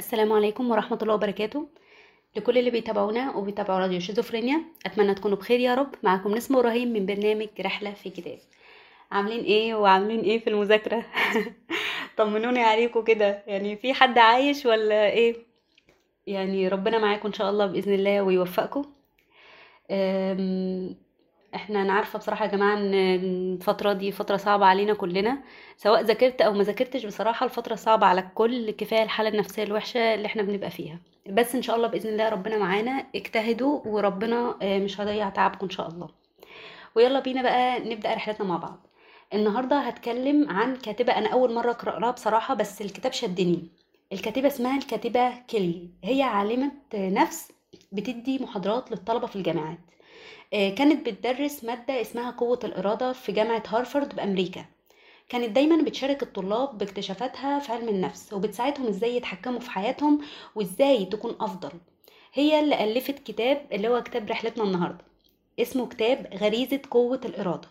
السلام عليكم ورحمة الله وبركاته. لكل اللي بيتابعونا وبيتابعوا راديو شيزوفرينيا أتمنى تكونوا بخير يا رب. معاكم نسمة إبراهيم من برنامج رحلة في كتاب عاملين إيه وعاملين إيه في المذاكرة؟ طمنوني عليكم كده. يعني في حد عايش ولا إيه؟ يعني ربنا معاكم إن شاء الله بإذن الله ويوفقكم. إحنا أنا عارفة بصراحة يا جماعة ان الفترة دي فترة صعبة علينا كلنا سواء ذاكرت أو ما ذاكرتش بصراحة الفترة صعبة على الكل كفاية الحالة النفسية الوحشة اللي إحنا بنبقى فيها. بس ان شاء الله بإذن الله ربنا معانا اجتهدوا وربنا آه، مش هيضيع تعبكم إن شاء الله. ويلا بينا بقى نبدأ رحلتنا مع بعض. النهارده هتكلم عن كاتبة أنا أول مرة اقرا لها بصراحة بس الكتاب شدني. الكاتبة اسمها الكاتبة كيلي. هي عالمة نفس بتدي محاضرات للطلبة في الجامعات. كانت بتدرس مادة اسمها قوة الإرادة في جامعة هارفارد بأمريكا. كانت دايما بتشارك الطلاب باكتشافاتها في علم النفس وبتساعدهم إزاي يتحكموا في حياتهم وإزاي تكون أفضل. هي اللي ألفت كتاب اللي هو كتاب رحلتنا النهاردة. اسمه كتاب غريزة قوة الإرادة.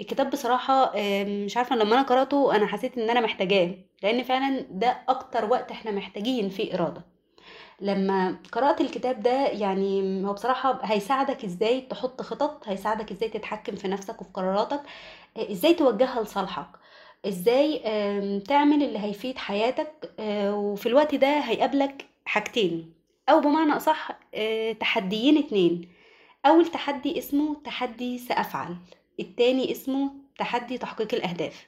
الكتاب بصراحة آه، مش عارفة لما أنا قرأته أنا حسيت إن أنا محتاجاه لأن فعلا ده أكتر وقت إحنا محتاجين فيه إرادة. لما قرأت الكتاب ده يعني هو بصراحة هيساعدك إزاي تحط خطط هيساعدك إزاي تتحكم في نفسك وفي قراراتك آه، إزاي توجهها لصالحك إزاي تعمل اللي هيفيد حياتك آه، وفي الوقت ده هيقابلك حاجتين أو بمعنى أصح آه، تحديين اتنين أول تحدي اسمه تحدي سأفعل التاني اسمه تحدي تحقيق الأهداف.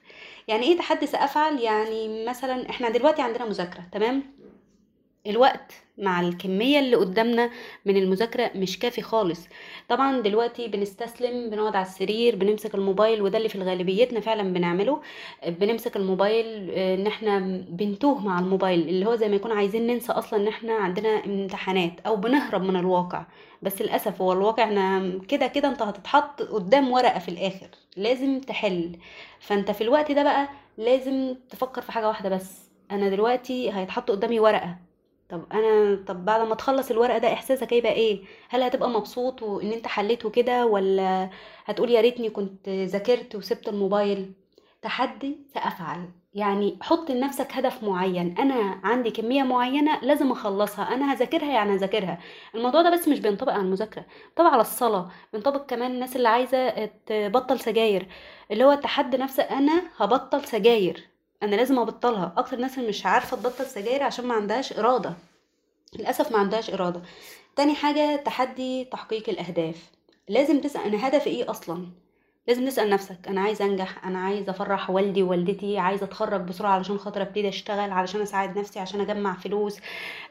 يعني إيه تحدي سأفعل؟ يعني مثلا إحنا دلوقتي عندنا مذاكرة تمام؟ الوقت مع الكمية اللي قدامنا من المذاكرة مش كافي خالص. طبعا دلوقتي بنستسلم بنقعد على السرير بنمسك الموبايل وده اللي في غالبيتنا فعلا بنعمله. بنمسك الموبايل آه، إن إحنا بنتوه مع الموبايل اللي هو زي ما يكون عايزين ننسى أصلا إن إحنا عندنا امتحانات أو بنهرب من الواقع. بس للأسف هو الواقع إحنا كده كده أنت هتتحط قدام ورقة في الآخر. لازم تحل. فأنت في الوقت ده بقى لازم تفكر في حاجة واحدة بس. أنا دلوقتي هيتحط قدامي ورقة. طب أنا طب بعد ما تخلص الورق ده إحساسك هيبقى إيه؟ هل هتبقى مبسوط وان أنت حليته كده ولا هتقول يا ريتني كنت ذاكرت وسبت الموبايل؟ تحدي سأفعل. يعني حط لنفسك هدف معين. أنا عندي كمية معينة لازم أخلصها. أنا هذاكرها يعني هذاكرها. الموضوع ده بس مش بينطبق على المذاكرة. بينطبق على الصلاة. بينطبق كمان الناس اللي عايزة تبطل سجاير. اللي هو التحدي نفسه أنا هبطل سجاير. أنا لازم أبطلها. أكتر الناس اللي مش عارفة تبطل سجاير عشان ما عندهاش إرادة. للأسف ما عندهاش إرادة. تاني حاجة تحدي تحقيق الأهداف. لازم تسأل أنا هدفي إيه أصلا؟ لازم تسأل نفسك أنا عايز أنجح أنا عايز أفرح والدي ووالدتي عايزه أتخرج بسرعة علشان خاطر أبتدي أشتغل علشان أساعد نفسي عشان أجمع فلوس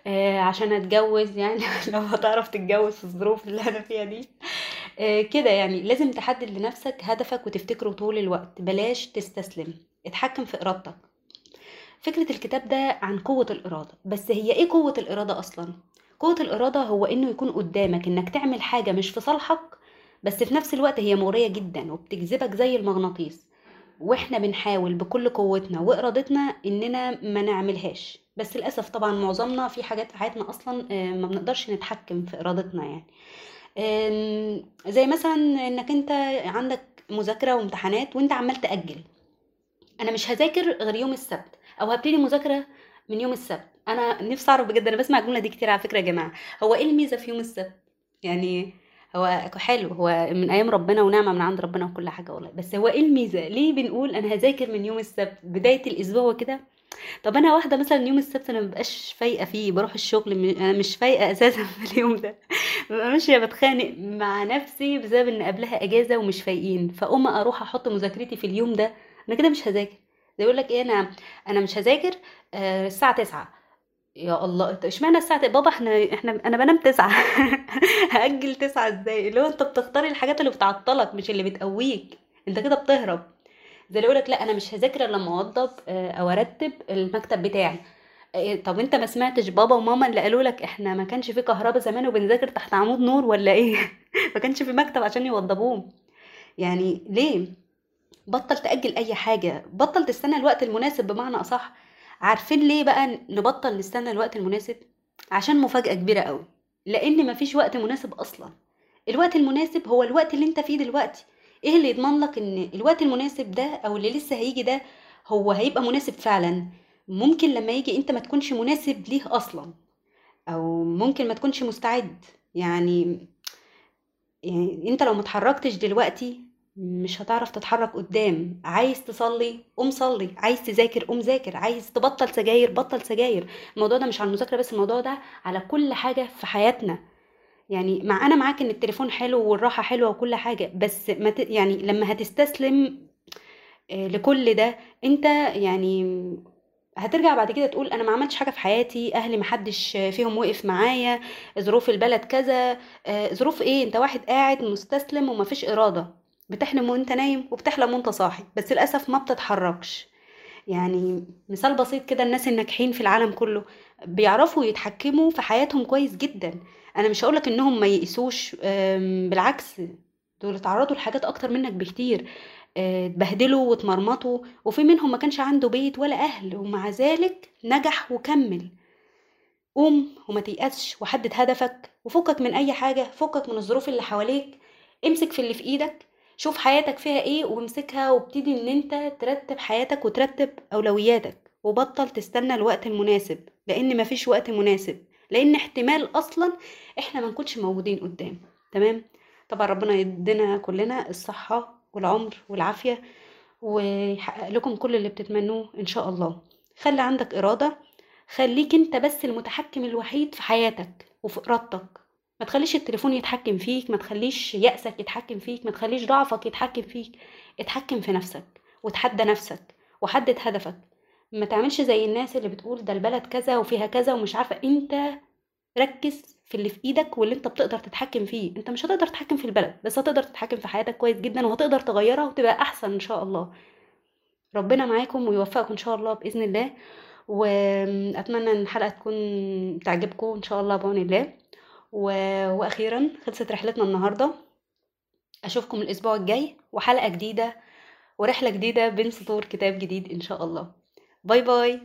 آه عشان أتجوز. يعني لو هتعرف تتجوز في الظروف اللي أنا فيها دي. آه كده يعني لازم تحدد لنفسك هدفك وتفتكره طول الوقت. بلاش تستسلم. اتحكم في إرادتك. فكرة الكتاب ده عن قوة الإرادة. بس هي إيه قوة الإرادة أصلا؟ قوة الإرادة هو إنه يكون قدامك إنك تعمل حاجة مش في صالحك بس في نفس الوقت هي مغرية جدا وبتجذبك زي المغناطيس. وإحنا بنحاول بكل قوتنا وإرادتنا إننا ما نعملهاش. بس للأسف طبعا معظمنا في حاجات في حياتنا أصلا آه، ما بنقدرش نتحكم في إرادتنا يعني. زي مثلا إنك أنت عندك مذاكرة وامتحانات وأنت عمال تأجل. أنا مش هذاكر غير يوم السبت أو هبتدي مذاكرة من يوم السبت. أنا نفسي أعرف بجد أنا بسمع الجملة دي كتير على فكرة يا جماعة. هو إيه الميزة في يوم السبت؟ يعني هو حلو هو من أيام ربنا ونعمة من عند ربنا وكل حاجة والله. بس هو إيه الميزة؟ ليه بنقول أنا هذاكر من يوم السبت؟ بداية الأسبوع وكده طب أنا واحدة مثلا يوم السبت أنا مبقاش فايقة فيه بروح الشغل أنا مش فايقة أساسا في اليوم ده. ببقى ماشية بتخانق مع نفسي بسبب إن قبلها إجازة ومش فايقين. فأقوم أروح أحط مذاكرتي في اليوم ده أنا كده مش هذاكر زي يقول لك إيه أنا أنا مش هذاكر آه، الساعة 9 يا الله إشمعنى الساعة بابا إحنا إحنا أنا بنام 9 هأجل 9 إزاي؟ اللي هو أنت بتختار الحاجات اللي بتعطلك مش اللي بتقويك. أنت كده بتهرب. زي اللي يقولك لا أنا مش هذاكر إلا لما أوضب آه، أو أرتب المكتب بتاعي. إيه، طب أنت ما سمعتش بابا وماما اللي قالوا لك إحنا ما كانش في كهرباء زمان وبنذاكر تحت عمود نور ولا إيه؟ ما كانش في مكتب عشان يوضبوه يعني ليه؟ بطل تأجل أي حاجة بطل تستنى الوقت المناسب بمعنى أصح. عارفين ليه بقى نبطل نستنى الوقت المناسب؟ عشان مفاجأة كبيرة قوي. لأن مفيش وقت مناسب أصلا. الوقت المناسب هو الوقت اللي أنت فيه دلوقتي. إيه اللي يضمن لك إن الوقت المناسب ده أو اللي لسه هيجي ده هو هيبقى مناسب فعلا؟ ممكن لما يجي أنت ما تكونش مناسب ليه أصلا. أو ممكن ما تكونش مستعد. يعني يعني أنت لو ما اتحركتش دلوقتي مش هتعرف تتحرك قدام. عايز تصلي قوم صلي. عايز تذاكر قوم ذاكر. عايز تبطل سجاير بطل سجاير. الموضوع ده مش على المذاكرة بس الموضوع ده على كل حاجة في حياتنا. يعني مع أنا معاك إن التليفون حلو والراحة حلوة وكل حاجة بس ما ت... يعني لما هتستسلم آه، لكل ده أنت يعني هترجع بعد كده تقول أنا ما عملتش حاجة في حياتي أهلي ما حدش فيهم وقف معايا ظروف البلد كذا آه، ظروف إيه؟ أنت واحد قاعد مستسلم وما فيش إرادة. بتحلم وانت نايم وبتحلم وانت صاحي بس للأسف ما بتتحركش. يعني مثال بسيط كده الناس الناجحين في العالم كله بيعرفوا يتحكموا في حياتهم كويس جدا. أنا مش هقولك إنهم ما آم، بالعكس دول اتعرضوا لحاجات أكتر منك بكتير. آه، اتبهدلوا واتمرمطوا وفي منهم ما كانش عنده بيت ولا أهل ومع ذلك نجح وكمل. قوم وما تيأسش وحدد هدفك وفكك من أي حاجة فكك من الظروف اللي حواليك. امسك في اللي في إيدك شوف حياتك فيها إيه وامسكها وابتدي إن أنت ترتب حياتك وترتب أولوياتك وبطل تستنى الوقت المناسب لأن مفيش وقت مناسب لأن احتمال أصلا إحنا ما نكونش موجودين قدام تمام؟ طبعا ربنا يدينا كلنا الصحة والعمر والعافية ويحقق لكم كل اللي بتتمنوه إن شاء الله. خلي عندك إرادة خليك أنت بس المتحكم الوحيد في حياتك وفي إرادتك. ما تخليش التليفون يتحكم فيك ما تخليش يأسك يتحكم فيك ما تخليش ضعفك يتحكم فيك. اتحكم في نفسك وتحدى نفسك وحدد هدفك. ما تعملش زي الناس اللي بتقول ده البلد كذا وفيها كذا ومش عارفة. انت ركز في اللي في إيدك واللي انت بتقدر تتحكم فيه. انت مش هتقدر تتحكم في البلد بس هتقدر تتحكم في حياتك كويس جدا وهتقدر تغيرها وتبقى أحسن إن شاء الله. ربنا معاكم ويوفقكم إن شاء الله بإذن الله وأتمنى إن الحلقة تكون تعجبكم إن شاء الله بعون الله. و... وأخيرا خلصت رحلتنا النهارده. أشوفكم الأسبوع الجاي وحلقة جديدة ورحلة جديدة بين سطور كتاب جديد إن شاء الله. باي باي.